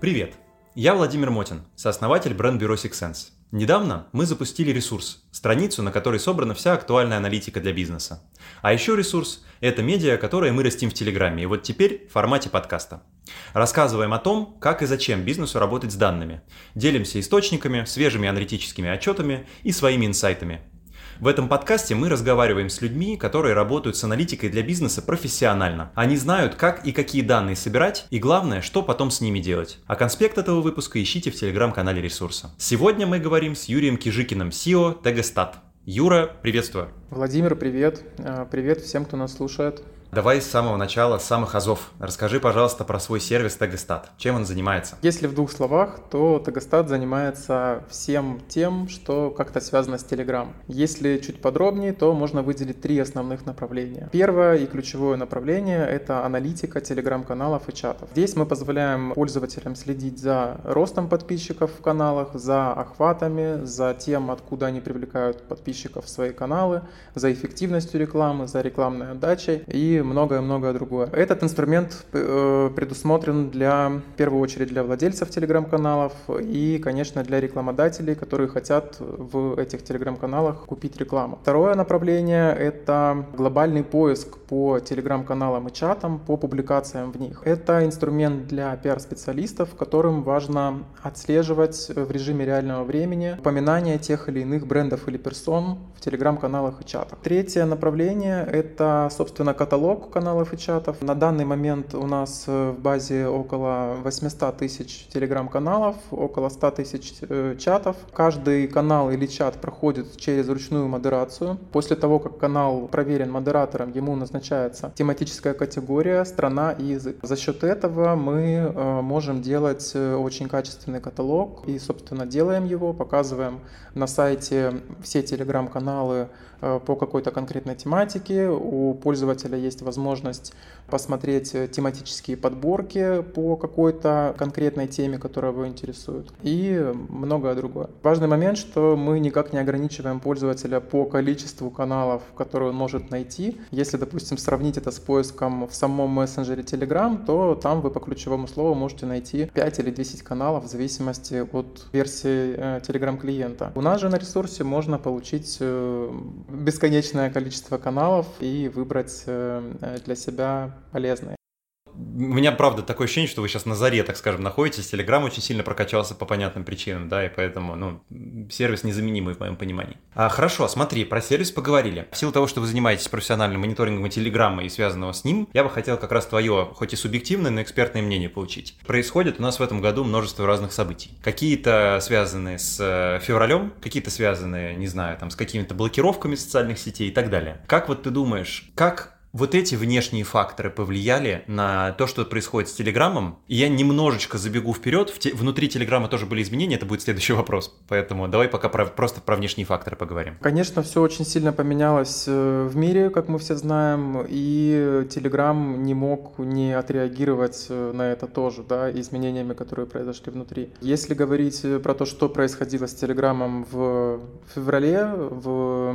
Привет! Я Владимир Мотин, сооснователь бренд-бюро Six Sense. Недавно мы запустили ресурс, страницу, на которой собрана вся актуальная аналитика для бизнеса. А еще ресурс – это медиа, которое мы растим в Телеграме, и вот теперь в формате подкаста. Рассказываем о том, как и зачем бизнесу работать с данными. Делимся источниками, свежими аналитическими отчетами и своими инсайтами. В этом подкасте мы разговариваем с людьми, которые работают с аналитикой для бизнеса профессионально. Они знают, как и какие данные собирать, и главное, что потом с ними делать. А конспект этого выпуска ищите в телеграм-канале ресурса. Сегодня мы говорим с Юрием Кижикиным, SEO Тегестат. Юра, приветствую. Владимир, привет. Э, привет всем, кто нас слушает. Давай с самого начала, с самых азов. Расскажи, пожалуйста, про свой сервис Тегостат. Чем он занимается? Если в двух словах, то Тегостат занимается всем тем, что как-то связано с Telegram. Если чуть подробнее, то можно выделить три основных направления. Первое и ключевое направление — это аналитика телеграм-каналов и чатов. Здесь мы позволяем пользователям следить за ростом подписчиков в каналах, за охватами, за тем, откуда они привлекают подписчиков в свои каналы, за эффективностью рекламы, за рекламной отдачей и многое-многое другое. Этот инструмент э, предусмотрен для, в первую очередь для владельцев телеграм-каналов и, конечно, для рекламодателей, которые хотят в этих телеграм-каналах купить рекламу. Второе направление — это глобальный поиск по телеграм-каналам и чатам, по публикациям в них. Это инструмент для пиар-специалистов, которым важно отслеживать в режиме реального времени упоминания тех или иных брендов или персон в телеграм-каналах и чатах. Третье направление — это, собственно, каталог каталог каналов и чатов. На данный момент у нас э, в базе около 800 тысяч телеграм-каналов, около 100 тысяч э, чатов. Каждый канал или чат проходит через ручную модерацию. После того, как канал проверен модератором, ему назначается тематическая категория, страна и язык. За счет этого мы э, можем делать очень качественный каталог и, собственно, делаем его, показываем на сайте все телеграм-каналы по какой-то конкретной тематике. У пользователя есть есть возможность посмотреть э, тематические подборки по какой-то конкретной теме, которая его интересует, и многое другое. Важный момент, что мы никак не ограничиваем пользователя по количеству каналов, которые он может найти. Если, допустим, сравнить это с поиском в самом мессенджере Telegram, то там вы по ключевому слову можете найти 5 или 10 каналов в зависимости от версии э, Telegram клиента. У нас же на ресурсе можно получить э, бесконечное количество каналов и выбрать для себя полезные. У меня, правда, такое ощущение, что вы сейчас на заре, так скажем, находитесь. Телеграм очень сильно прокачался по понятным причинам, да, и поэтому, ну, сервис незаменимый в моем понимании. А, хорошо, смотри, про сервис поговорили. В силу того, что вы занимаетесь профессиональным мониторингом Телеграма и связанного с ним, я бы хотел как раз твое, хоть и субъективное, но экспертное мнение получить. Происходит у нас в этом году множество разных событий. Какие-то связаны с э, февралем, какие-то связаны, не знаю, там, с какими-то блокировками социальных сетей и так далее. Как вот ты думаешь, как вот эти внешние факторы повлияли на то, что происходит с Телеграмом. И я немножечко забегу вперед. Те, внутри Телеграма тоже были изменения, это будет следующий вопрос. Поэтому давай пока про, просто про внешние факторы поговорим. Конечно, все очень сильно поменялось э, в мире, как мы все знаем, и Телеграм не мог не отреагировать э, на это тоже, да, изменениями, которые произошли внутри. Если говорить э, про то, что происходило с Телеграмом в феврале, в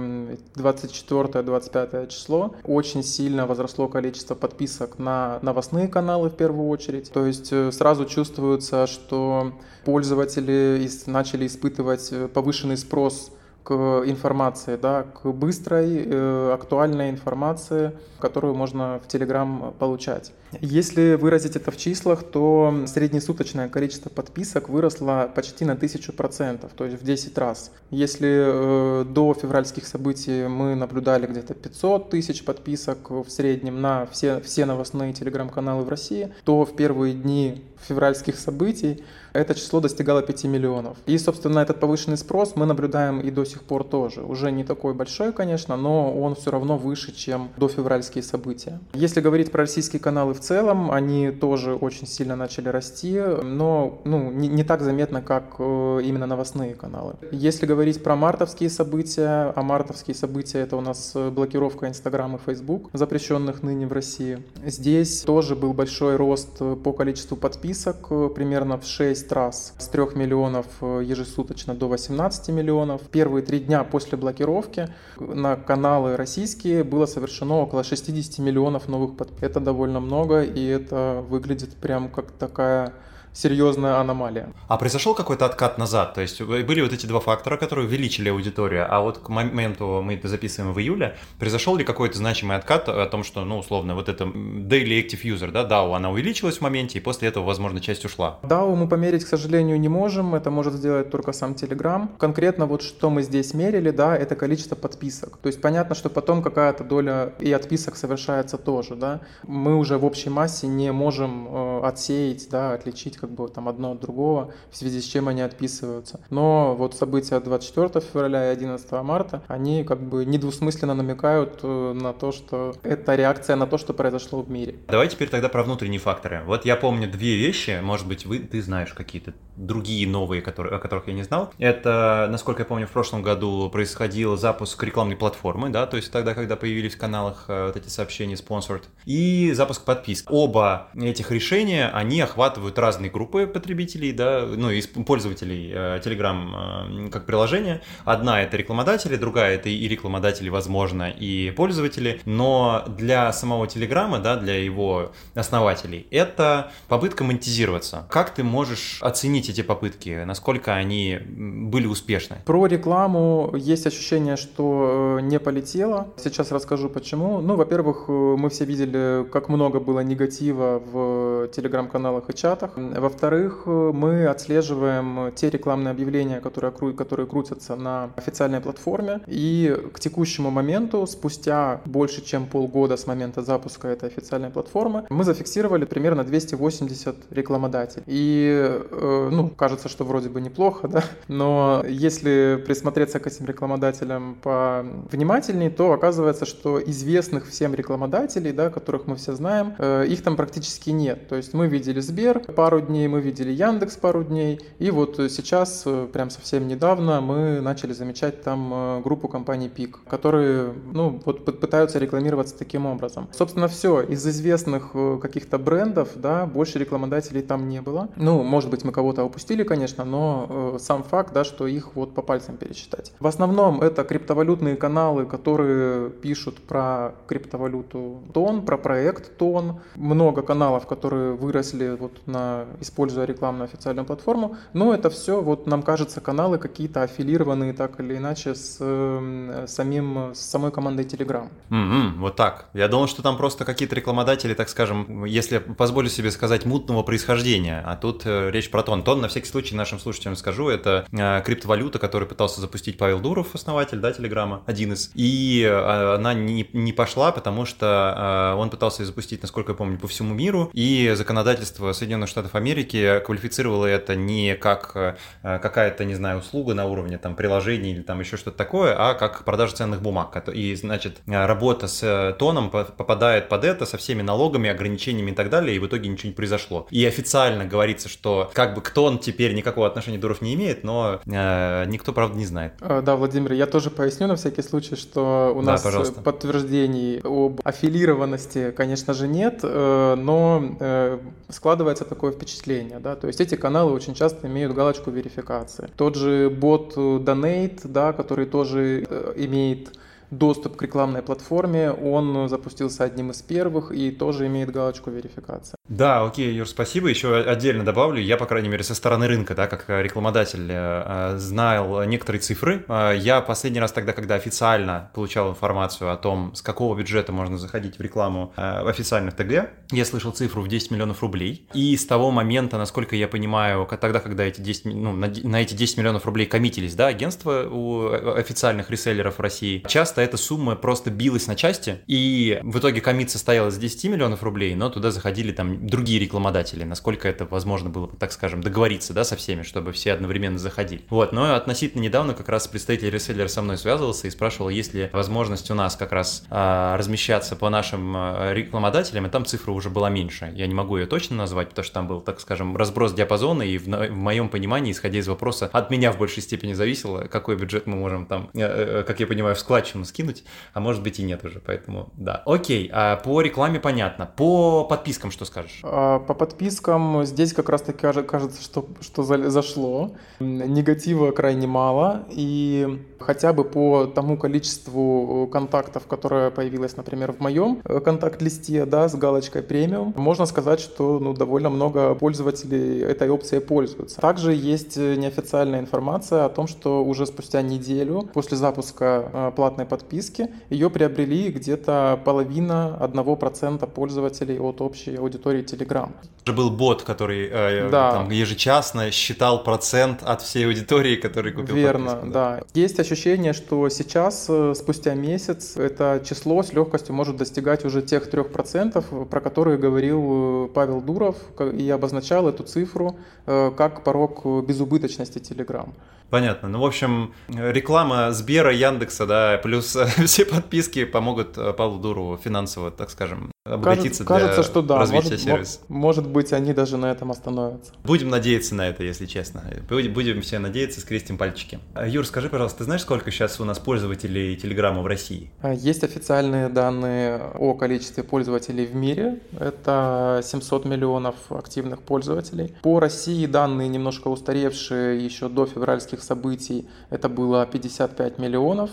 24-25 число, очень сильно сильно возросло количество подписок на новостные каналы в первую очередь. То есть э, сразу чувствуется, что пользователи начали испытывать э, повышенный спрос к информации, да, к быстрой, э, актуальной информации, которую можно в Telegram получать. Если выразить это в числах, то среднесуточное количество подписок выросло почти на 1000%, то есть в 10 раз. Если э, до февральских событий мы наблюдали где-то 500 тысяч подписок в среднем на все, все новостные телеграм-каналы в России, то в первые дни февральских событий это число достигало 5 миллионов. И, собственно, этот повышенный спрос мы наблюдаем и до сих пор тоже. Уже не такой большой, конечно, но он все равно выше, чем до февральские события. Если говорить про российские каналы в целом, они тоже очень сильно начали расти, но ну, не, не так заметно, как э, именно новостные каналы. Если говорить про мартовские события, а мартовские события это у нас блокировка Инстаграм и Фейсбук, запрещенных ныне в России. Здесь тоже был большой рост по количеству подписок, примерно в 6 10 раз с 3 миллионов э, ежесуточно до 18 миллионов. Первые три дня после блокировки на каналы российские было совершено около 60 миллионов новых подписок. Это довольно много, и это выглядит прям как такая серьезная аномалия. А произошел какой-то откат назад? То есть были вот эти два фактора, которые увеличили аудиторию, а вот к моменту мы это записываем в июле, произошел ли какой-то значимый откат о том, что, ну, условно, вот это daily active user, да, DAO, она увеличилась в моменте, и после этого, возможно, часть ушла? DAO мы померить, к сожалению, не можем, это может сделать только сам Telegram. Конкретно вот что мы здесь мерили, да, это количество подписок. То есть понятно, что потом какая-то доля и отписок совершается тоже, да. Мы уже в общей массе не можем э, отсеять, да, отличить как бы там одно от другого, в связи с чем они отписываются. Но вот события 24 февраля и 11 марта, они как бы недвусмысленно намекают э, на то, что это реакция на то, что произошло в мире. Давай теперь тогда про внутренние факторы. Вот я помню две вещи, может быть, вы, ты знаешь какие-то другие новые, которые, о которых я не знал. Это, насколько я помню, в прошлом году происходил запуск рекламной платформы, да, то есть тогда, когда появились в каналах э, вот эти сообщения sponsored, и запуск подписки. Оба этих решения, они охватывают разные группы потребителей, да, ну, и пользователей э, Telegram э, как приложения. Одна это рекламодатели, другая это и рекламодатели, возможно, и пользователи, но для самого Телеграма, да, для его основателей, это попытка монетизироваться. Как ты можешь оценить эти попытки, насколько они были успешны? Про рекламу есть ощущение, что э, не полетело. Сейчас расскажу почему. Ну, во-первых, мы все видели, как много было негатива в телеграм-каналах и чатах. Во-вторых, мы отслеживаем те рекламные объявления, которые, которые крутятся на официальной платформе. И к текущему моменту, спустя больше чем полгода с момента запуска этой официальной платформы, мы зафиксировали примерно 280 рекламодателей. И, э, ну, кажется, что вроде бы неплохо, да, но если присмотреться к этим рекламодателям повнимательнее, то оказывается, что известных всем рекламодателей, да, которых мы все знаем, э, их там практически нет. То есть мы видели Сбер пару дней, мы видели Яндекс пару дней, и вот сейчас, э, прям совсем недавно, мы начали замечать там группу компаний Пик, которые, ну, вот пытаются рекламироваться таким образом. Собственно, все. Из известных э, каких-то брендов, да, больше рекламодателей там не было. Ну, может быть, мы кого-то упустили, конечно, но э, сам факт, да, что их вот по пальцам пересчитать. В основном это криптовалютные каналы, которые пишут про криптовалюту Тон, про проект Тон. Много каналов, которые выросли вот на, используя рекламную официальную платформу. Но это все, вот нам кажется, каналы какие-то аффилированные так или иначе с э, самим, с самой командой Telegram. Mm-hmm, вот так. Я думал, что там просто какие-то рекламодатели, так скажем, если позволю себе сказать, мутного происхождения, а тут э, речь про тон. Тон, на всякий случай, нашим слушателям скажу, это э, криптовалюта, которую пытался запустить Павел Дуров, основатель, да, Телеграма, один из. И э, она не, не пошла, потому что он пытался ее запустить, насколько я помню, по всему миру, и законодательство Соединенных Штатов Америки квалифицировало это не как э, какая-то, не знаю, услуга на уровне там приложений или там еще что-то такое, а как продажа ценных бумаг. И, значит, работа с тоном попадает под это со всеми налогами, ограничениями и так далее, и в итоге ничего не произошло. И официально говорится, что как бы к тон теперь никакого отношения Дуров не имеет, но э, никто, правда, не знает. А, да, Владимир, я тоже поясню на всякий случай, что у да, нас пожалуйста. подтверждений об аффилированности, конечно же, нет, э, но э, складывается такое впечатление, да, то есть эти каналы очень часто имеют галочку верификации. Тот же бот Donate, да, который тоже э, имеет доступ к рекламной платформе, он запустился одним из первых и тоже имеет галочку верификация. Да, окей, Юр, спасибо. Еще отдельно добавлю, я, по крайней мере, со стороны рынка, да, как рекламодатель, э, э, знал некоторые цифры. Э, я последний раз тогда, когда официально получал информацию о том, с какого бюджета можно заходить в рекламу в официальных ТГ, я слышал цифру в 10 миллионов рублей. И с того момента, насколько я понимаю, тогда, когда эти 10, ну, на эти 10 миллионов рублей коммитились, да, агентства у официальных реселлеров России, часто эта сумма просто билась на части, и в итоге комит состоял из 10 миллионов рублей, но туда заходили там другие рекламодатели, насколько это возможно было, так скажем, договориться, да, со всеми, чтобы все одновременно заходили. Вот, но относительно недавно как раз представитель реселлера со мной связывался и спрашивал, есть ли возможность у нас как раз а, размещаться по нашим а, рекламодателям, и там цифра уже была меньше. Я не могу ее точно назвать, потому что там был, так скажем, разброс диапазона, и в, в моем понимании, исходя из вопроса, от меня в большей степени зависело, какой бюджет мы можем там, э, э, как я понимаю, в складчину скинуть, а может быть и нет уже, поэтому да. Окей, а по рекламе понятно. По подпискам что скажешь? Скажешь? А, по подпискам здесь как раз таки кажется, что, что зашло. Негатива крайне мало. И хотя бы по тому количеству контактов, которое появилось, например, в моем контакт-листе, да, с галочкой премиум, можно сказать, что ну, довольно много пользователей этой опцией пользуются. Также есть неофициальная информация о том, что уже спустя неделю после запуска платной подписки ее приобрели где-то половина, одного процента пользователей от общей аудитории Telegram. Уже был бот, который э, да. там, ежечасно считал процент от всей аудитории, который купил Верно, подписку. Да. да. Есть ощущение, что сейчас, э, спустя месяц, это число с легкостью может достигать уже тех трех процентов, про которые говорил э, Павел Дуров и обозначал эту цифру э, как порог безубыточности Telegram. Понятно. Ну, в общем, реклама Сбера, Яндекса, да, плюс все подписки помогут Павлу Дурову финансово, так скажем, обогатиться кажется, для что да. развития может, сервиса. Может быть, они даже на этом остановятся. Будем надеяться на это, если честно. Будем все надеяться, скрестим пальчики. Юр, скажи, пожалуйста, ты знаешь, сколько сейчас у нас пользователей Телеграма в России? А, есть официальные данные о количестве пользователей в мире. Это 700 миллионов активных пользователей. По России данные немножко устаревшие еще до февральских событий. Это было 55 миллионов.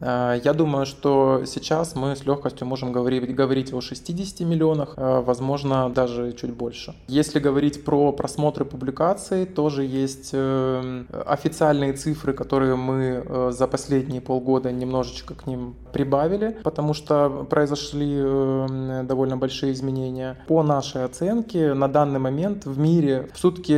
Э, я думаю, что сейчас мы с легкостью можем говорить, говорить о 60 миллионах, э, возможно, даже чуть больше. Если говорить про просмотры публикаций, тоже есть э, официальные цифры, которые мы за последние полгода немножечко к ним прибавили, потому что произошли довольно большие изменения. По нашей оценке, на данный момент в мире в сутки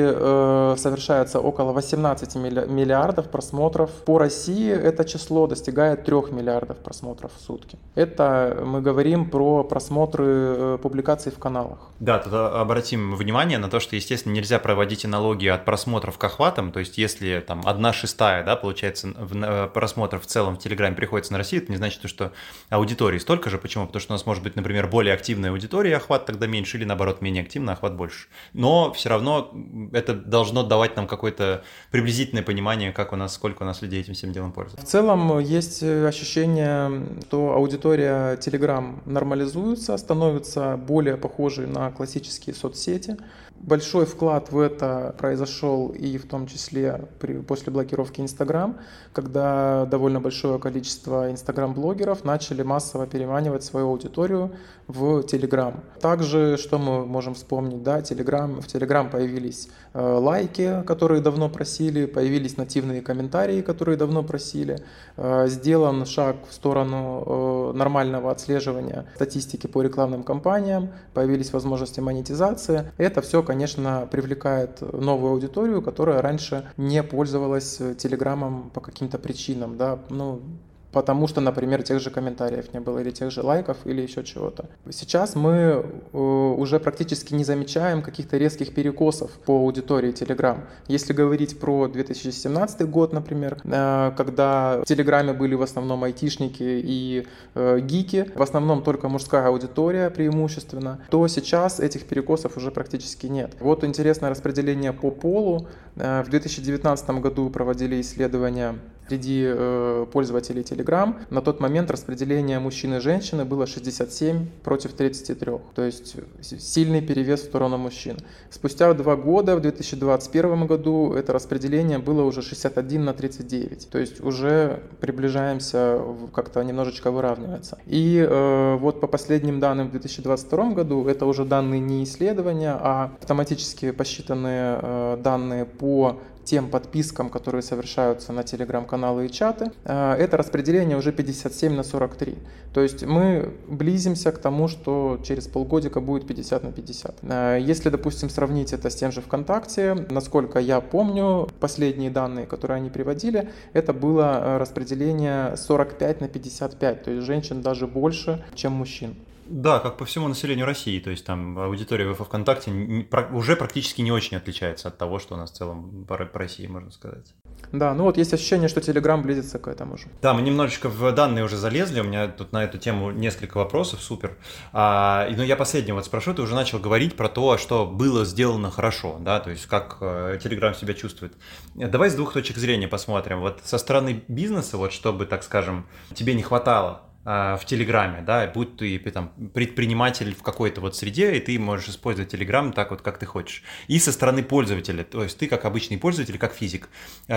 совершается около 18 миллиардов просмотров. По России это число достигает 3 миллиардов просмотров в сутки. Это мы говорим про просмотры э, публикаций в каналах. Да, тут обратим внимание на то, что, естественно, нельзя проводить аналогии от просмотров к охватам. То есть, если там одна шестая, да, получается, э, просмотров в целом в Телеграме приходится на Россию, это не значит, что аудитории столько же. Почему? Потому что у нас может быть, например, более активная аудитория, охват тогда меньше, или наоборот, менее активная, охват больше. Но все равно это должно давать нам какое-то приблизительное понимание, как у нас, сколько у нас людей этим всем делом пользуются. В целом есть э, ощущение, что аудитория Telegram нормализуется, становится более похожей на классические соцсети. Большой вклад в это произошел и в том числе при, после блокировки Instagram, когда довольно большое количество Instagram-блогеров начали массово переманивать свою аудиторию в Telegram. Также, что мы можем вспомнить, да, Telegram, в Telegram появились э, лайки, которые давно просили, появились нативные комментарии, которые давно просили, э, сделан шаг в сторону э, нормального отслеживания статистики по рекламным кампаниям, появились возможности монетизации. Это все, конечно, привлекает новую аудиторию, которая раньше не пользовалась Телеграмом по каким-то причинам. Да? Ну, потому что, например, тех же комментариев не было, или тех же лайков, или еще чего-то. Сейчас мы э, уже практически не замечаем каких-то резких перекосов по аудитории Telegram. Если говорить про 2017 год, например, э, когда в Телеграме были в основном айтишники и э, гики, в основном только мужская аудитория преимущественно, то сейчас этих перекосов уже практически нет. Вот интересное распределение по полу. В 2019 году проводили исследования среди э, пользователей Telegram на тот момент распределение мужчин и женщины было 67 против 33. То есть сильный перевес в сторону мужчин. Спустя два года, в 2021 году, это распределение было уже 61 на 39. То есть уже приближаемся, как-то немножечко выравнивается. И э, вот по последним данным в 2022 году, это уже данные не исследования, а автоматически посчитанные э, данные по тем подпискам, которые совершаются на телеграм-каналы и чаты, э, это распределение уже 57 на 43. То есть мы близимся к тому, что через полгодика будет 50 на 50. Э, если, допустим, сравнить это с тем же ВКонтакте, насколько я помню, последние данные, которые они приводили, это было э, распределение 45 на 55, то есть женщин даже больше, чем мужчин. Да, как по всему населению России, то есть там аудитория в ВКонтакте уже практически не очень отличается от того, что у нас в целом по, России, можно сказать. Да, ну вот есть ощущение, что Telegram близится к этому же. Да, мы немножечко в данные уже залезли, у меня тут на эту тему несколько вопросов, супер. А, но я последний вот спрошу, ты уже начал говорить про то, что было сделано хорошо, да, то есть как э, Telegram себя чувствует. Давай с двух точек зрения посмотрим. Вот со стороны бизнеса, вот чтобы, так скажем, тебе не хватало в Телеграме, да, будь ты там предприниматель в какой-то вот среде, и ты можешь использовать Телеграм так вот, как ты хочешь. И со стороны пользователя, то есть ты как обычный пользователь, как физик,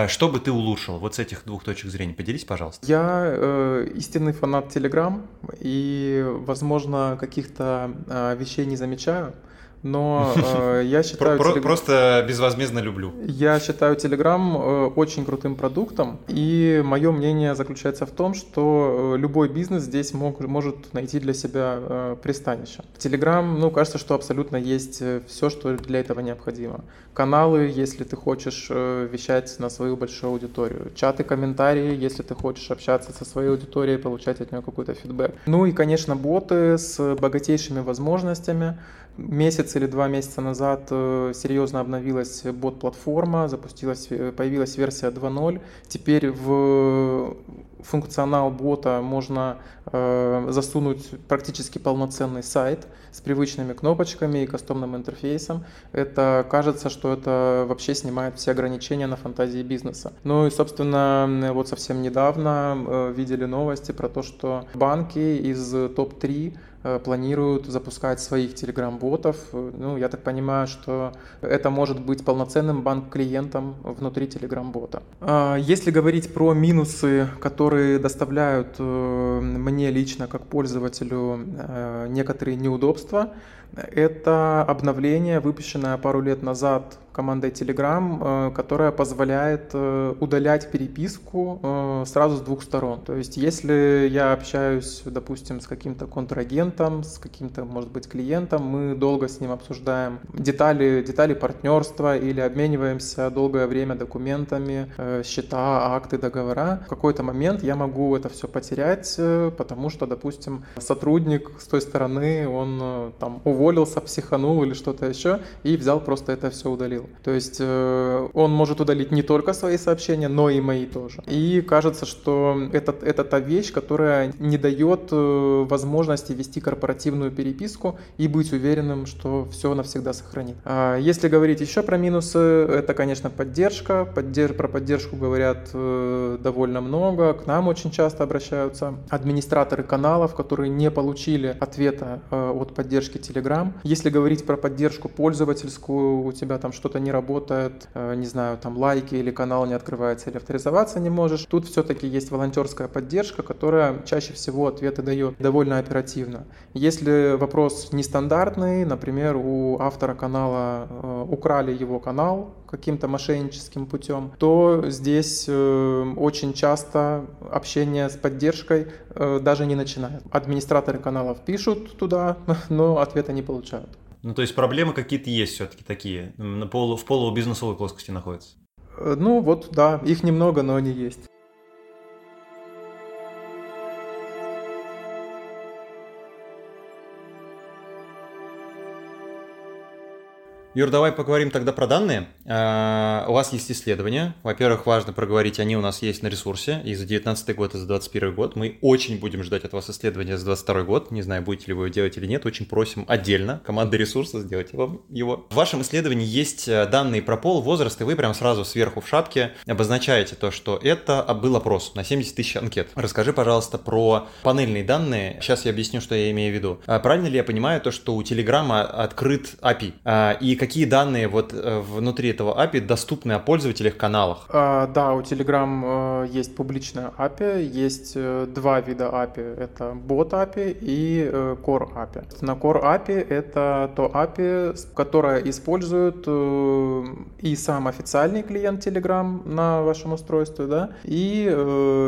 что бы ты улучшил? Вот с этих двух точек зрения поделись, пожалуйста. Я э, истинный фанат Телеграм, и, возможно, каких-то э, вещей не замечаю но э, я считаю... Про- телег... Просто безвозмездно люблю. Я считаю Telegram э, очень крутым продуктом, и мое мнение заключается в том, что э, любой бизнес здесь мог, может найти для себя э, пристанище. Telegram, ну, кажется, что абсолютно есть э, все, что для этого необходимо. Каналы, если ты хочешь э, вещать на свою большую аудиторию. Чаты, комментарии, если ты хочешь общаться со своей аудиторией, получать от нее какой-то фидбэк. Ну и, конечно, боты с богатейшими возможностями, Месяц или два месяца назад э, серьезно обновилась бот-платформа, запустилась, э, появилась версия 2.0. Теперь в функционал бота можно э, засунуть практически полноценный сайт с привычными кнопочками и кастомным интерфейсом. Это кажется, что это вообще снимает все ограничения на фантазии бизнеса. Ну и, собственно, вот совсем недавно э, видели новости про то, что банки из топ-3 Э, планируют запускать своих телеграм-ботов. Ну, я так понимаю, что это может быть полноценным банк-клиентом внутри телеграм-бота. А, если говорить про минусы, которые доставляют э, мне лично как пользователю э, некоторые неудобства, это обновление, выпущенное пару лет назад командой Telegram, э, которая позволяет э, удалять переписку э, сразу с двух сторон. То есть, если я общаюсь, допустим, с каким-то контрагентом, с каким-то, может быть, клиентом, мы долго с ним обсуждаем детали, детали партнерства или обмениваемся долгое время документами, счета, акты, договора. В какой-то момент я могу это все потерять, потому что, допустим, сотрудник с той стороны, он там уволился, психанул или что-то еще и взял просто это все удалил. То есть э, он может удалить не только свои сообщения, но и мои тоже. И кажется, что это, это та вещь, которая не дает э, возможности вести корпоративную переписку и быть уверенным, что все навсегда сохранит. А если говорить еще про минусы, это, конечно, поддержка. Поддерж... Про поддержку говорят э, довольно много. К нам очень часто обращаются администраторы каналов, которые не получили ответа от поддержки Telegram. Если говорить про поддержку пользовательскую, у тебя там что-то не работает, э, не знаю, там лайки или канал не открывается или авторизоваться не можешь. Тут все-таки есть волонтерская поддержка, которая чаще всего ответы дает довольно оперативно. Если вопрос нестандартный, например, у автора канала э, украли его канал каким-то мошенническим путем, то здесь э, очень часто общение с поддержкой даже не начинает. Администраторы каналов пишут туда, но ответа не получают. Ну, то есть проблемы какие-то есть все-таки такие, на полу, в полубизнесовой плоскости находятся? Э, ну, вот, да, их немного, но они есть. Юр, давай поговорим тогда про данные. А, у вас есть исследования. Во-первых, важно проговорить, они у нас есть на ресурсе и за 19 год, и за 21 год. Мы очень будем ждать от вас исследования за 22 год. Не знаю, будете ли вы его делать или нет. Очень просим отдельно команды ресурса сделать вам его. В вашем исследовании есть э, данные про пол, возраст, и вы прям сразу сверху в шапке обозначаете то, что это был опрос на 70 тысяч анкет. Расскажи, пожалуйста, про панельные данные. Сейчас я объясню, что я имею в виду. А правильно ли я понимаю то, что у Телеграма открыт API? А, и какие данные вот э, внутри этого API доступны о пользователях каналах? А, да, у Telegram э, есть публичная API, есть э, два вида API. Это bot API и Core API. На Core API это то API, которое использует и сам официальный клиент Telegram на вашем устройстве, да, и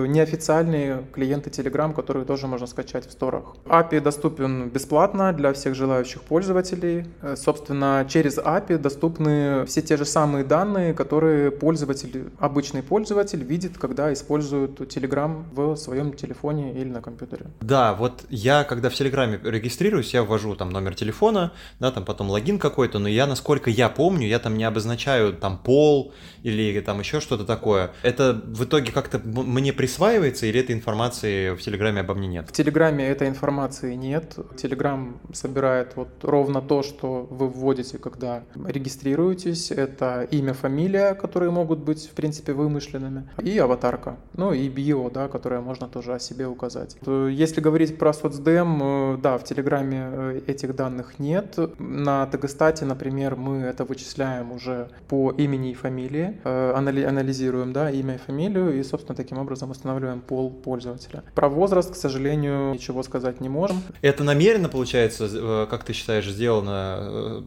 неофициальные клиенты Telegram, которые тоже можно скачать в сторах. API доступен бесплатно для всех желающих пользователей. Собственно, через API доступны все те же самые данные, которые пользователь, обычный пользователь видит, когда использует Telegram в своем телефоне или на компьютере. Да, вот я, когда в Телеграме регистрируюсь, я ввожу там номер телефона, да, там потом логин какой-то, но я, насколько я помню, я там не обозначаю там пол или там еще что-то такое. Это в итоге как-то мне присваивается или этой информации в Телеграме обо мне нет? В Телеграме этой информации нет. Телеграм собирает вот ровно то, что вы вводите, когда туда регистрируетесь. Это имя, фамилия, которые могут быть, в принципе, вымышленными, и аватарка. Ну и био, да, которое можно тоже о себе указать. Если говорить про соцдем, э, да, в Телеграме э, этих данных нет. На Тегостате, например, мы это вычисляем уже по имени и фамилии, э, анализируем, да, имя и фамилию, и, собственно, таким образом устанавливаем пол пользователя. Про возраст, к сожалению, ничего сказать не можем. Это намеренно, получается, как ты считаешь, сделано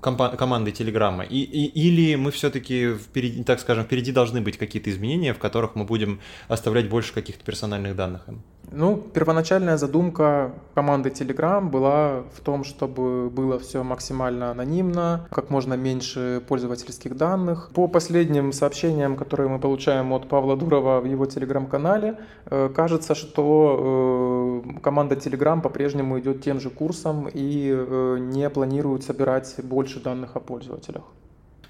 командой Телеграма? И, и, или мы все-таки, впереди, так скажем, впереди должны быть какие-то изменения, в которых мы будем оставлять больше каких-то персональных данных им? Ну, первоначальная задумка команды Telegram была в том, чтобы было все максимально анонимно, как можно меньше пользовательских данных. По последним сообщениям, которые мы получаем от Павла Дурова в его Telegram-канале, э, кажется, что э, команда Telegram по-прежнему идет тем же курсом и э, не планирует собирать больше данных о пользователях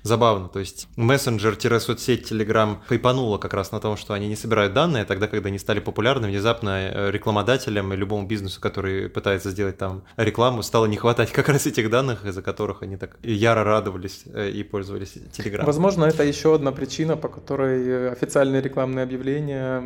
забавно. То есть мессенджер-соцсеть Telegram хайпанула как раз на том, что они не собирают данные, тогда, когда они стали популярны, внезапно э, рекламодателям и любому бизнесу, который пытается сделать там рекламу, стало не хватать как раз этих данных, из-за которых они так яро радовались э, и пользовались Telegram. Возможно, это еще одна причина, по которой э, официальные рекламные объявления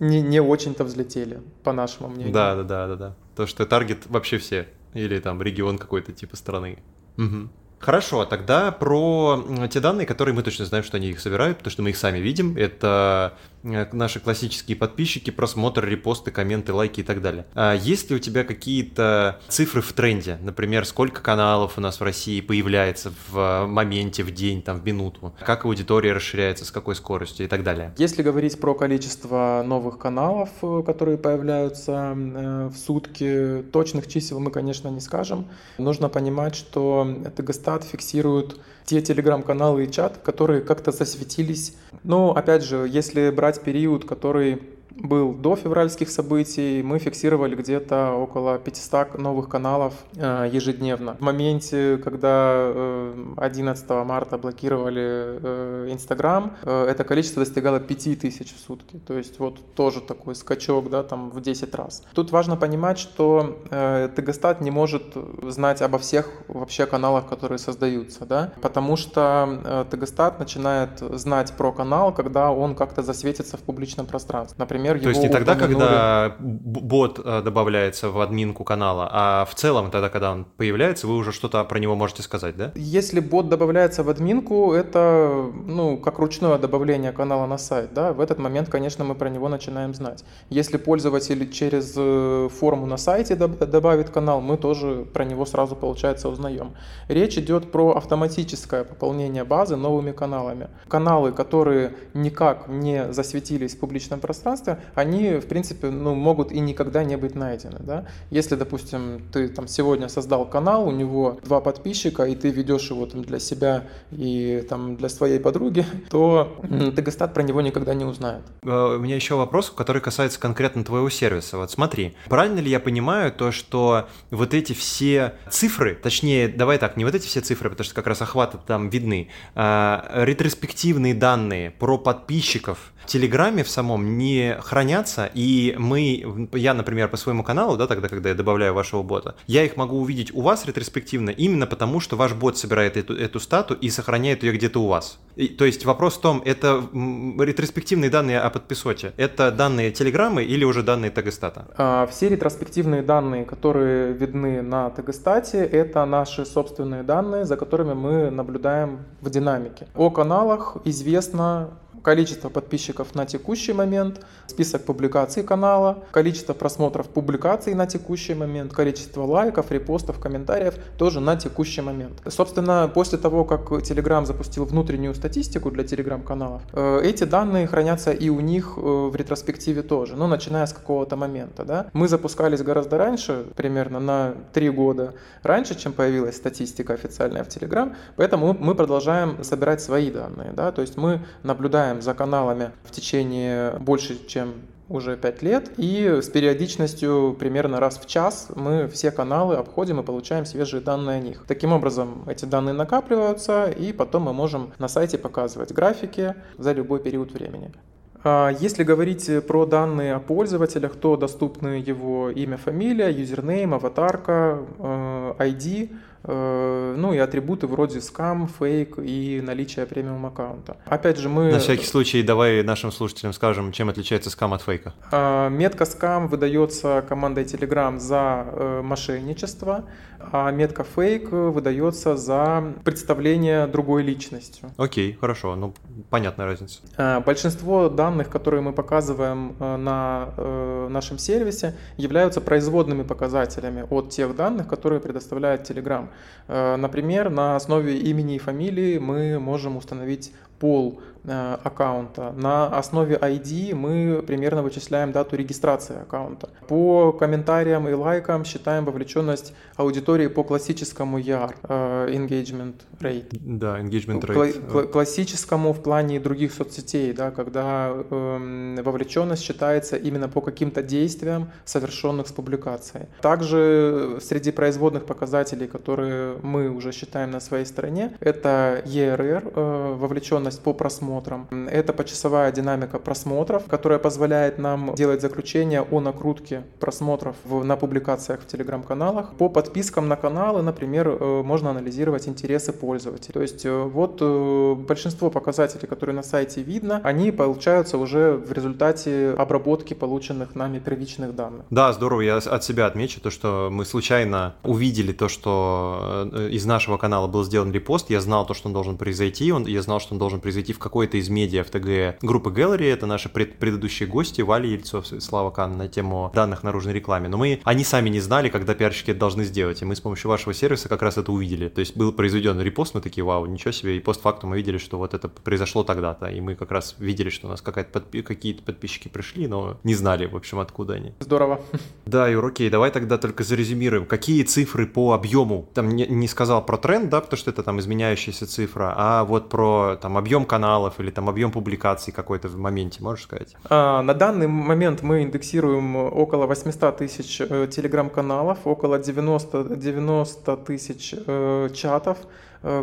не, не очень-то взлетели, по нашему мнению. Да, да, да, да, да. То, что таргет вообще все, или там регион какой-то типа страны. Угу. Хорошо, тогда про те данные, которые мы точно знаем, что они их собирают, потому что мы их сами видим. Это наши классические подписчики, просмотр, репосты, комменты, лайки и так далее. А есть ли у тебя какие-то цифры в тренде? Например, сколько каналов у нас в России появляется в моменте, в день, там, в минуту? Как аудитория расширяется, с какой скоростью и так далее? Если говорить про количество новых каналов, э, которые появляются э, в сутки, точных чисел мы, конечно, не скажем. Нужно понимать, что ТГСТА чат фиксируют те телеграм-каналы и чат, которые как-то засветились. Но, опять же, если брать период, который был до февральских событий, мы фиксировали где-то около 500 новых каналов э, ежедневно. В моменте, когда 11 э, марта блокировали э, Инстаграм, это количество достигало 5000 в сутки. То есть вот тоже такой скачок, да, там в 10 раз. Тут важно понимать, что Тегостат не может знать обо всех вообще каналах, которые создаются, да, потому что Тегостат начинает знать про канал, когда он как-то засветится в публичном пространстве. Например, например, То есть не тогда, когда бот э, добавляется в админку канала, а в целом тогда, когда он появляется, вы уже что-то про него можете сказать, да? Если бот добавляется в админку, это, ну, как ручное добавление канала на сайт, да, в этот момент, конечно, мы про него начинаем знать. Если пользователь через э, форму на сайте добавит канал, мы тоже про него сразу, получается, узнаем. Речь идет про автоматическое пополнение базы новыми каналами. Каналы, которые никак не засветились в публичном пространстве, они, в принципе, ну, могут и никогда не быть найдены. Да? Если, допустим, ты там сегодня создал канал, у него два подписчика, и ты ведешь его там для себя и там для своей подруги, то Тегостат про него никогда не узнает. Э, у меня еще вопрос, который касается конкретно твоего сервиса. Вот смотри, правильно ли я понимаю то, что вот эти все цифры, точнее, давай так, не вот эти все цифры, потому что как раз охваты там видны, а ретроспективные данные про подписчиков Телеграме в самом не хранятся, и мы, я, например, по своему каналу, да, тогда, когда я добавляю вашего бота, я их могу увидеть у вас ретроспективно именно потому, что ваш бот собирает эту, эту стату и сохраняет ее где-то у вас. И, то есть вопрос в том, это ретроспективные данные о подписоте, это данные Телеграммы или уже данные Тегостата? А, все ретроспективные данные, которые видны на Тегостате, это наши собственные данные, за которыми мы наблюдаем в динамике. О каналах известно количество подписчиков на текущий момент, список публикаций канала, количество просмотров публикаций на текущий момент, количество лайков, репостов, комментариев тоже на текущий момент. Собственно, после того, как Telegram запустил внутреннюю статистику для Telegram-каналов, э, эти данные хранятся и у них э, в ретроспективе тоже, ну, начиная с какого-то момента. Да? Мы запускались гораздо раньше, примерно на 3 года раньше, чем появилась статистика официальная в Telegram, поэтому мы продолжаем собирать свои данные. Да? То есть мы наблюдаем за каналами в течение больше, чем уже 5 лет, и с периодичностью примерно раз в час мы все каналы обходим и получаем свежие данные о них. Таким образом, эти данные накапливаются, и потом мы можем на сайте показывать графики за любой период времени. А если говорить про данные о пользователях, то доступны его имя, фамилия, юзернейм, аватарка, ID, э, ну и атрибуты вроде скам, фейк и наличие премиум аккаунта. Опять же, мы... На всякий случай давай нашим слушателям скажем, чем отличается скам от фейка. А, метка скам выдается командой Telegram за э, мошенничество, а метка фейк выдается за представление другой личностью. Окей, хорошо, ну понятная разница. А, большинство данных, которые мы показываем э, на э, нашем сервисе, являются производными показателями от тех данных, которые предоставляет Telegram. Э, например, на основе имени и фамилии мы можем установить пол аккаунта. На основе ID мы примерно вычисляем дату регистрации аккаунта. По комментариям и лайкам считаем вовлеченность аудитории по классическому ER, э, engagement rate. Да, engagement rate. Кла- классическому в плане других соцсетей, да, когда э, вовлеченность считается именно по каким-то действиям, совершенных с публикацией. Также среди производных показателей, которые мы уже считаем на своей стороне, это ERR, э, вовлеченность по просмотру просмотрам. Это почасовая динамика просмотров, которая позволяет нам делать заключение о накрутке просмотров в, на публикациях в телеграм-каналах. По подпискам на каналы, например, э, можно анализировать интересы пользователей. То есть э, вот э, большинство показателей, которые на сайте видно, они получаются уже в результате обработки полученных нами первичных данных. Да, здорово. Я от себя отмечу то, что мы случайно увидели то, что из нашего канала был сделан репост. Я знал то, что он должен произойти. Он, я знал, что он должен произойти в какой какой-то из медиа в ТГ группы Gallery, это наши пред предыдущие гости, Валя Ельцов и Слава Кан на тему данных наружной рекламе. Но мы, они сами не знали, когда пиарщики это должны сделать, и мы с помощью вашего сервиса как раз это увидели. То есть был произведен репост, мы такие, вау, ничего себе, и постфактум мы видели, что вот это произошло тогда-то, и мы как раз видели, что у нас какая-то подпи какие-то подписчики пришли, но не знали, в общем, откуда они. Здорово. Да, Юр, окей, давай тогда только зарезюмируем. Какие цифры по объему? Там не, не сказал про тренд, да, потому что это там изменяющаяся цифра, а вот про там объем каналов, или там объем публикаций какой-то в моменте, можешь сказать? А, на данный момент мы индексируем около 800 тысяч э, телеграм-каналов, около 90, 90 тысяч э, чатов,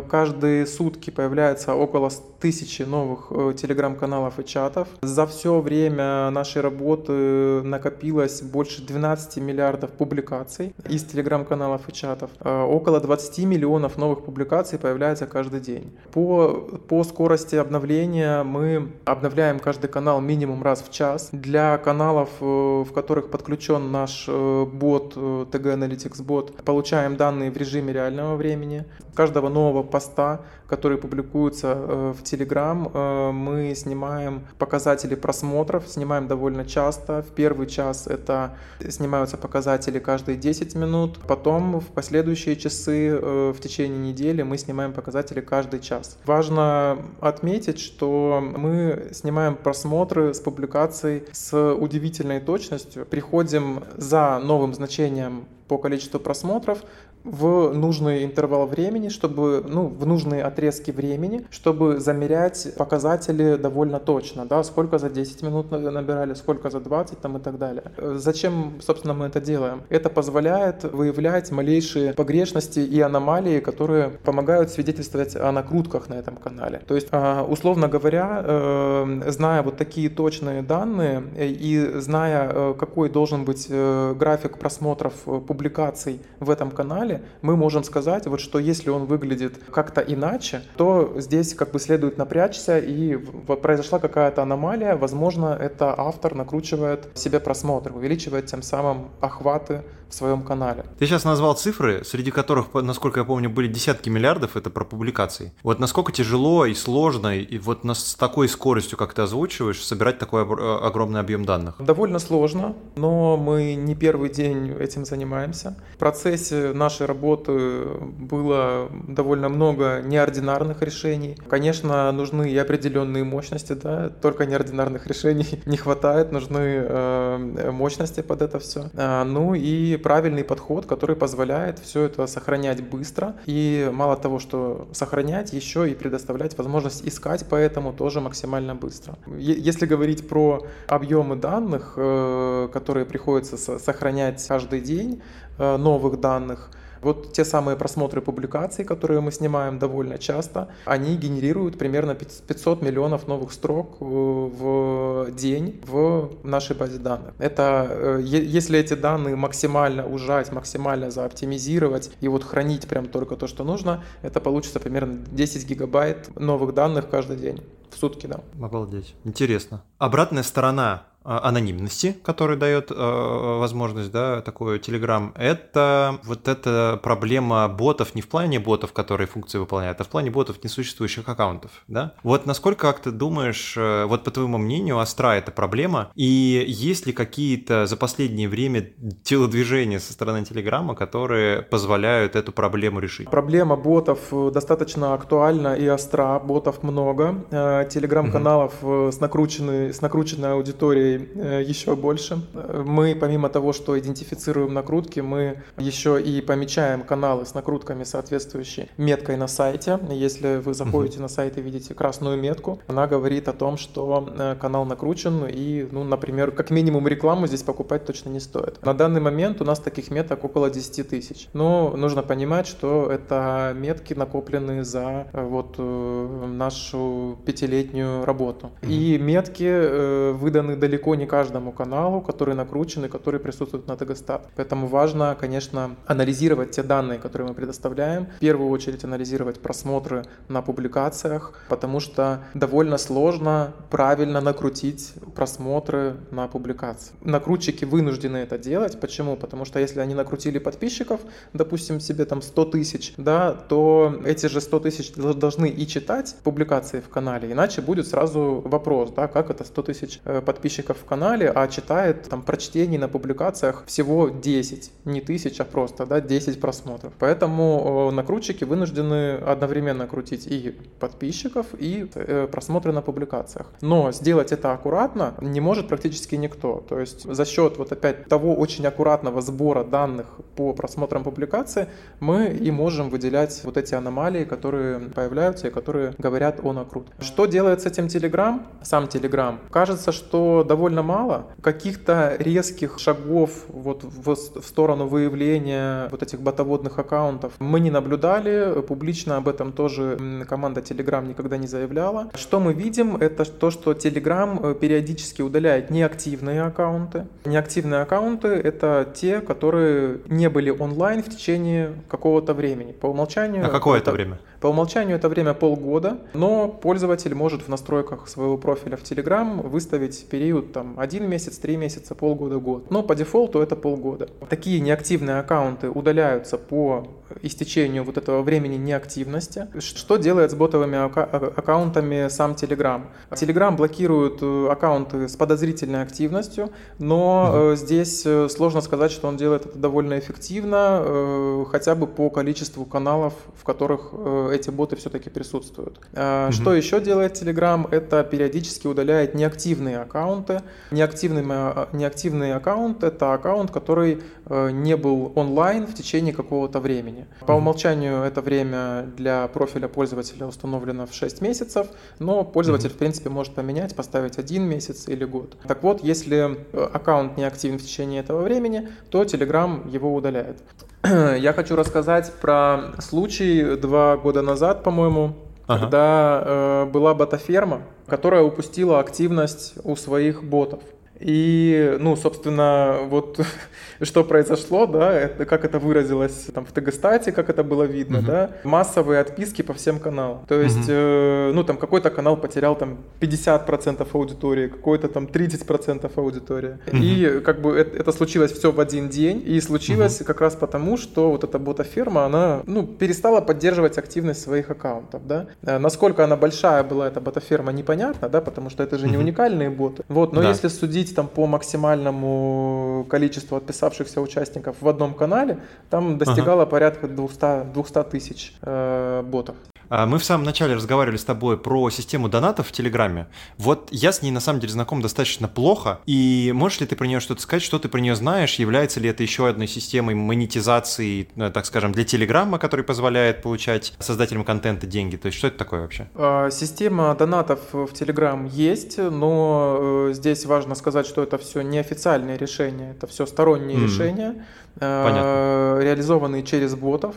каждые сутки появляется около тысячи новых э, телеграм-каналов и чатов. За все время нашей работы накопилось больше 12 миллиардов публикаций из телеграм-каналов и чатов. Э, около 20 миллионов новых публикаций появляется каждый день. По, по скорости обновления мы обновляем каждый канал минимум раз в час. Для каналов, в которых подключен наш бот, TG Analytics бот, получаем данные в режиме реального времени. Каждого нового поста, который публикуется э, в Telegram, э, мы снимаем показатели просмотров, снимаем довольно часто. В первый час это снимаются показатели каждые 10 минут, потом в последующие часы э, в течение недели мы снимаем показатели каждый час. Важно отметить, что мы снимаем просмотры с публикацией с удивительной точностью, приходим за новым значением по количеству просмотров, в нужный интервал времени, чтобы, ну, в нужные отрезки времени, чтобы замерять показатели довольно точно, да, сколько за 10 минут набирали, сколько за 20 там и так далее. Зачем, собственно, мы это делаем? Это позволяет выявлять малейшие погрешности и аномалии, которые помогают свидетельствовать о накрутках на этом канале. То есть, а, условно говоря, э, зная вот такие точные данные и зная, э, какой должен быть э, график просмотров публикаций в этом канале, канале, мы можем сказать, вот что если он выглядит как-то иначе, то здесь как бы следует напрячься и произошла какая-то аномалия, возможно, это автор накручивает себе просмотр, увеличивает тем самым охваты в своем канале. Ты сейчас назвал цифры, среди которых, насколько я помню, были десятки миллиардов, это про публикации. Вот насколько тяжело и сложно, и вот с такой скоростью, как ты озвучиваешь, собирать такой э, огромный объем данных? Довольно сложно, но мы не первый день этим занимаемся. В процессе нашей работы было довольно много неординарных решений. Конечно, нужны и определенные мощности, да, только неординарных решений не хватает, нужны э, мощности под это все. А, ну и правильный подход, который позволяет все это сохранять быстро. И мало того, что сохранять, еще и предоставлять возможность искать поэтому тоже максимально быстро. Если говорить про объемы данных, э, которые приходится сохранять каждый день, э, новых данных, Вот те самые просмотры публикаций, которые мы снимаем довольно часто, они генерируют примерно 500 миллионов новых строк э, в день в нашей базе данных. Это э, если эти данные максимально ужать, максимально заоптимизировать и вот хранить прям только то, что нужно, это получится примерно 10 гигабайт новых данных каждый день в сутки, да. Обалдеть. Интересно. Обратная сторона анонимности, который дает э, возможность, да, такой Telegram, это вот эта проблема ботов не в плане ботов, которые функции выполняют, а в плане ботов несуществующих аккаунтов, да? Вот насколько, как ты думаешь, э, вот по твоему мнению, остра эта проблема, и есть ли какие-то за последнее время телодвижения со стороны Телеграма, которые позволяют эту проблему решить? Проблема ботов э, достаточно актуальна и остра, ботов много, телеграм-каналов угу. с, накрученной, с накрученной аудиторией Э, еще больше. Мы, помимо того, что идентифицируем накрутки, мы еще и помечаем каналы с накрутками, соответствующие меткой на сайте. Если вы заходите на сайт и видите красную метку, она говорит о том, что э, канал накручен и, ну, например, как минимум рекламу здесь покупать точно не стоит. На данный момент у нас таких меток около 10 тысяч. Но нужно понимать, что это метки накоплены за э, вот нашу пятилетнюю работу. И метки выданы далеко далеко не каждому каналу, который накручен и который присутствует на Тегостат. Поэтому важно, конечно, анализировать те данные, которые мы предоставляем. В первую очередь анализировать просмотры на публикациях, потому что довольно сложно правильно накрутить просмотры на публикации. Накрутчики вынуждены это делать. Почему? Потому что если они накрутили подписчиков, допустим, себе там 100 тысяч, да, то эти же 100 тысяч должны и читать публикации в канале, иначе будет сразу вопрос, да, как это 100 тысяч э, подписчиков подписчиков в канале, а читает там прочтений на публикациях всего 10, не тысяч, а просто, да, 10 просмотров. Поэтому э, накрутчики вынуждены одновременно крутить и подписчиков, и э, просмотры на публикациях. Но сделать это аккуратно не может практически никто. То есть за счет вот опять того очень аккуратного сбора данных по просмотрам публикации мы и можем выделять вот эти аномалии, которые появляются и которые говорят о накрутке. Что делает с этим Telegram? Сам Telegram. Кажется, что довольно довольно мало. Каких-то резких шагов вот в, в сторону выявления вот этих ботоводных аккаунтов мы не наблюдали. Публично об этом тоже команда Telegram никогда не заявляла. Что мы видим, это то, что Telegram э, периодически удаляет неактивные аккаунты. Неактивные аккаунты — это те, которые не были онлайн в течение какого-то времени. По умолчанию... А какое это время? По умолчанию это время полгода, но пользователь может в настройках своего профиля в Telegram выставить период там один месяц, три месяца, полгода, год. Но по дефолту это полгода. Такие неактивные аккаунты удаляются по истечению вот этого времени неактивности. Что делает с ботовыми ака- аккаунтами сам Telegram? Telegram блокирует э, аккаунты с подозрительной активностью, но mm здесь э, сложно сказать, что он делает это довольно эффективно, хотя бы по количеству каналов, в которых эти боты все-таки присутствуют. Mm-hmm. Что еще делает Telegram? Это периодически удаляет неактивные аккаунты. Неактивный, неактивный аккаунт – это аккаунт, который не был онлайн в течение какого-то времени времени. По умолчанию это время для профиля пользователя установлено в 6 месяцев, но пользователь в принципе может поменять, поставить один месяц или год. Так вот, если э, аккаунт не активен в течение этого времени, то Telegram его удаляет. Я хочу рассказать про случай два года назад, по-моему, ага. когда э, была ботаферма, которая упустила активность у своих ботов. И, ну, собственно, вот что произошло, да, это, как это выразилось там в Тегостате, как это было видно, угу. да, массовые отписки по всем каналам. То есть, угу. э, ну, там какой-то канал потерял там 50% аудитории, какой-то там 30% аудитории. Угу. И как бы это, это случилось все в один день, и случилось угу. как раз потому, что вот эта бота-ферма, она, ну, перестала поддерживать активность своих аккаунтов, да. Э, насколько она большая была эта бота-ферма, непонятно, да, потому что это же не уникальные боты. Вот, но да. если судить там по максимальному количеству отписавшихся участников в одном канале, там достигало ага. порядка 200, 200 тысяч э, ботов. А, мы в самом начале разговаривали с тобой про систему донатов в Телеграме. Вот я с ней на самом деле знаком достаточно плохо. И можешь ли ты про нее что-то сказать, что ты про нее знаешь? Является ли это еще одной системой монетизации, э, так скажем, для Телеграма, который позволяет получать создателям контента деньги? То есть что это такое вообще? А, система донатов в Телеграм есть, но э, здесь важно сказать, что это все неофициальные решения, это все сторонние mm-hmm. решения, э, Понятно. реализованные через ботов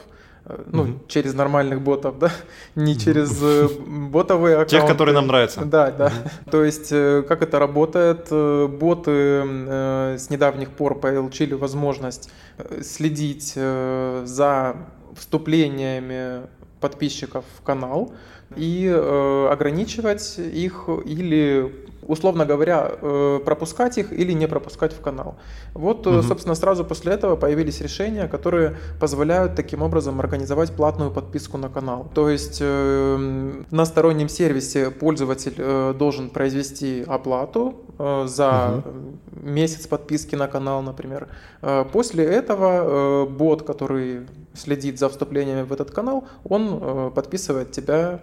ну, угу. через нормальных ботов, да, не через э, ботовые аккаунты. Тех, которые нам нравятся. Да, да. Угу. То есть, э, как это работает? Э, боты с недавних пор получили возможность следить за вступлениями подписчиков в канал и ограничивать их или условно говоря, э, пропускать их или не пропускать в канал. Вот, угу. собственно, сразу после этого появились решения, которые позволяют таким образом организовать платную подписку на канал. То есть э, на стороннем сервисе пользователь должен произвести оплату за угу. месяц подписки на канал, например. После этого бот, который следит за вступлениями в этот канал, он подписывает тебя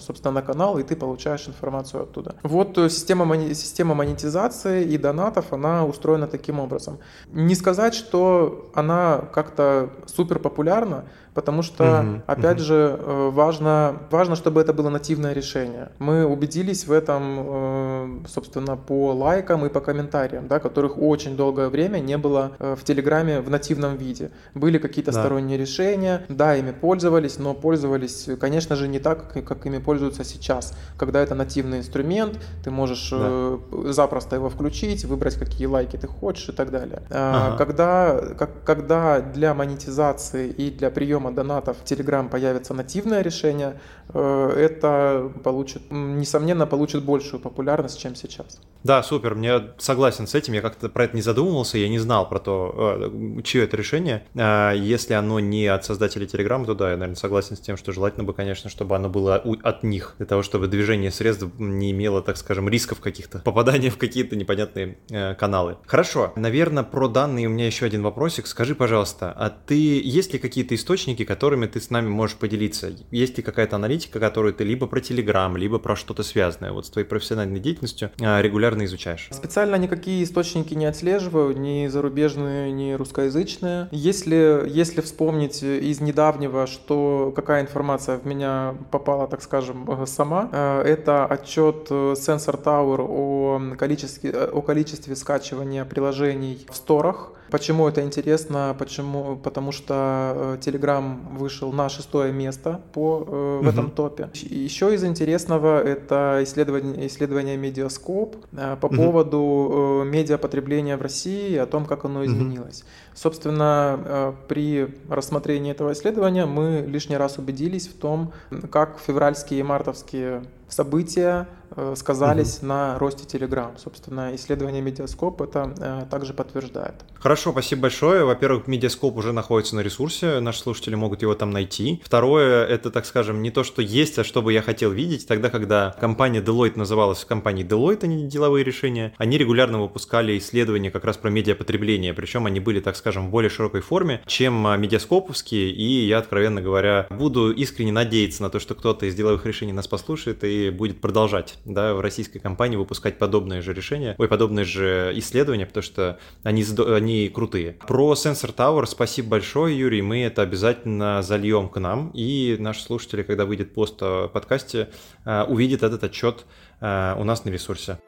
собственно, на канал, и ты получаешь информацию оттуда. Вот э, система, система монетизации и донатов, она устроена таким образом. Не сказать, что она как-то супер популярна, потому что, угу, опять угу. же, э, важно, важно, чтобы это было нативное решение. Мы убедились в этом, э, собственно, по лайкам и по комментариям, да, которых очень долгое время не было э, в Телеграме в нативном виде. Были какие-то да. сторонние решения, да, ими пользовались, но пользовались, конечно же, не так, как ими пользуются сейчас, когда это нативный инструмент, ты можешь да. запросто его включить, выбрать, какие лайки ты хочешь и так далее. Ага. Когда, как, когда для монетизации и для приема система донатов в Telegram появится нативное решение, э, это получит, несомненно, получит большую популярность, чем сейчас. Да, супер, мне согласен с этим, я как-то про это не задумывался, я не знал про то, э, чье это решение. А, если оно не от создателей Telegram, то да, я, наверное, согласен с тем, что желательно бы, конечно, чтобы оно было от них, для того, чтобы движение средств не имело, так скажем, рисков каких-то, попадания в какие-то непонятные э, каналы. Хорошо, наверное, про данные у меня еще один вопросик. Скажи, пожалуйста, а ты, есть ли какие-то источники, которыми ты с нами можешь поделиться? Есть ли какая-то аналитика, которую ты либо про Telegram, либо про что-то связанное вот с твоей профессиональной деятельностью а, регулярно изучаешь? Специально никакие источники не отслеживаю, ни зарубежные, ни русскоязычные. Если, если вспомнить из недавнего, что какая информация в меня попала, так скажем, сама, э, это отчет Sensor Tower о количестве, о количестве скачивания приложений в сторах. Почему это интересно? Почему? Потому что э, Telegram вышел на шестое место по, э, в угу. этом топе. Еще из интересного это исследование, исследование Медиаскоп э, по угу. поводу медиапотребления в России, о том, как оно изменилось. Угу. Собственно, при рассмотрении этого исследования мы лишний раз убедились в том, как февральские и мартовские события сказались угу. на росте Telegram. Собственно, исследование Медиаскоп это э, также подтверждает. Хорошо, спасибо большое. Во-первых, Медиаскоп уже находится на ресурсе, наши слушатели могут его там найти. Второе, это, так скажем, не то, что есть, а что бы я хотел видеть. Тогда, когда компания Deloitte называлась компанией Deloitte, а не деловые решения, они регулярно выпускали исследования как раз про медиапотребление, причем они были, так скажем, в более широкой форме, чем а, медиаскоповские, и я, откровенно говоря, буду искренне надеяться на то, что кто-то из деловых решений нас послушает и будет продолжать да, в российской компании выпускать подобные же решения, ой, подобные же исследования, потому что они, они крутые. Про Sensor Tower спасибо большое, Юрий, мы это обязательно зальем к нам, и наши слушатели, когда выйдет пост о подкасте, э, увидят этот отчет э, у нас на ресурсе.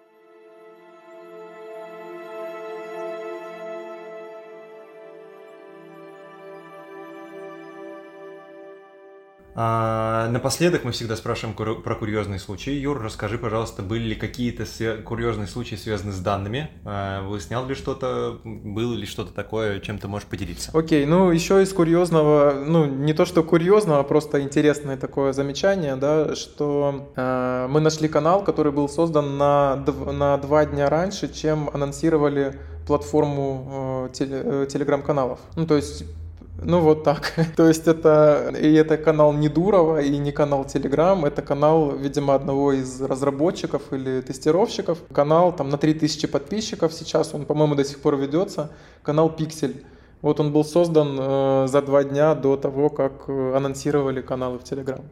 А, напоследок мы всегда спрашиваем про курьезные случаи. Юр, расскажи, пожалуйста, были ли какие-то курьезные случаи, связанные с данными? А, выяснял ли что-то, было ли что-то такое, чем ты можешь поделиться? Окей, okay, ну еще из курьезного, ну не то что курьезного, а просто интересное такое замечание, да, что э, мы нашли канал, который был создан на, на два дня раньше, чем анонсировали платформу э, теле, э, телеграм-каналов. Ну то есть ну вот так. То есть это и это канал не Дурова и не канал Telegram, это канал, видимо, одного из разработчиков или тестировщиков. Канал там на 3000 подписчиков сейчас, он, по-моему, до сих пор ведется. Канал Pixel. Вот он был создан э, за два дня до того, как э, анонсировали каналы в Telegram.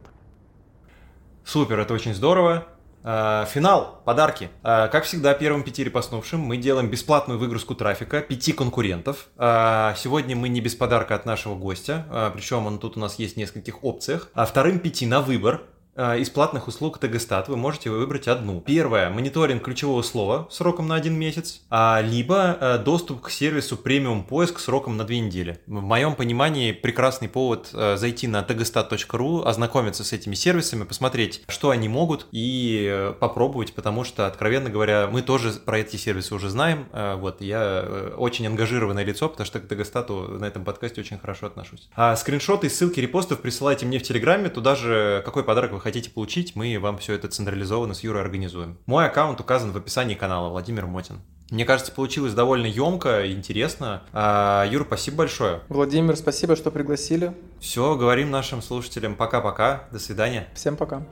Супер, это очень здорово. А, финал, подарки. А, как всегда, первым пяти репостнувшим мы делаем бесплатную выгрузку трафика пяти конкурентов. А, сегодня мы не без подарка от нашего гостя, причем он тут у нас есть в нескольких опциях. А вторым пяти на выбор Э, из платных услуг Тегостат вы можете выбрать одну. Первое – мониторинг ключевого слова сроком на один месяц, а либо э, доступ к сервису премиум поиск сроком на две недели. В моем понимании прекрасный повод э, зайти на tegestat.ru, ознакомиться с этими сервисами, посмотреть, что они могут и попробовать, потому что, откровенно говоря, мы тоже про эти сервисы уже знаем. Вот, я очень ангажированное лицо, потому что к Тегостату на этом подкасте очень хорошо отношусь. А скриншоты и ссылки репостов присылайте мне в Телеграме, туда же какой подарок вы хотите получить, мы вам все это централизованно с Юрой организуем. Мой аккаунт указан в описании канала Владимир Мотин. Мне кажется, получилось довольно емко, интересно. А, Юр, спасибо большое. Владимир, спасибо, что пригласили. Все, говорим нашим слушателям пока-пока. До свидания. Всем пока.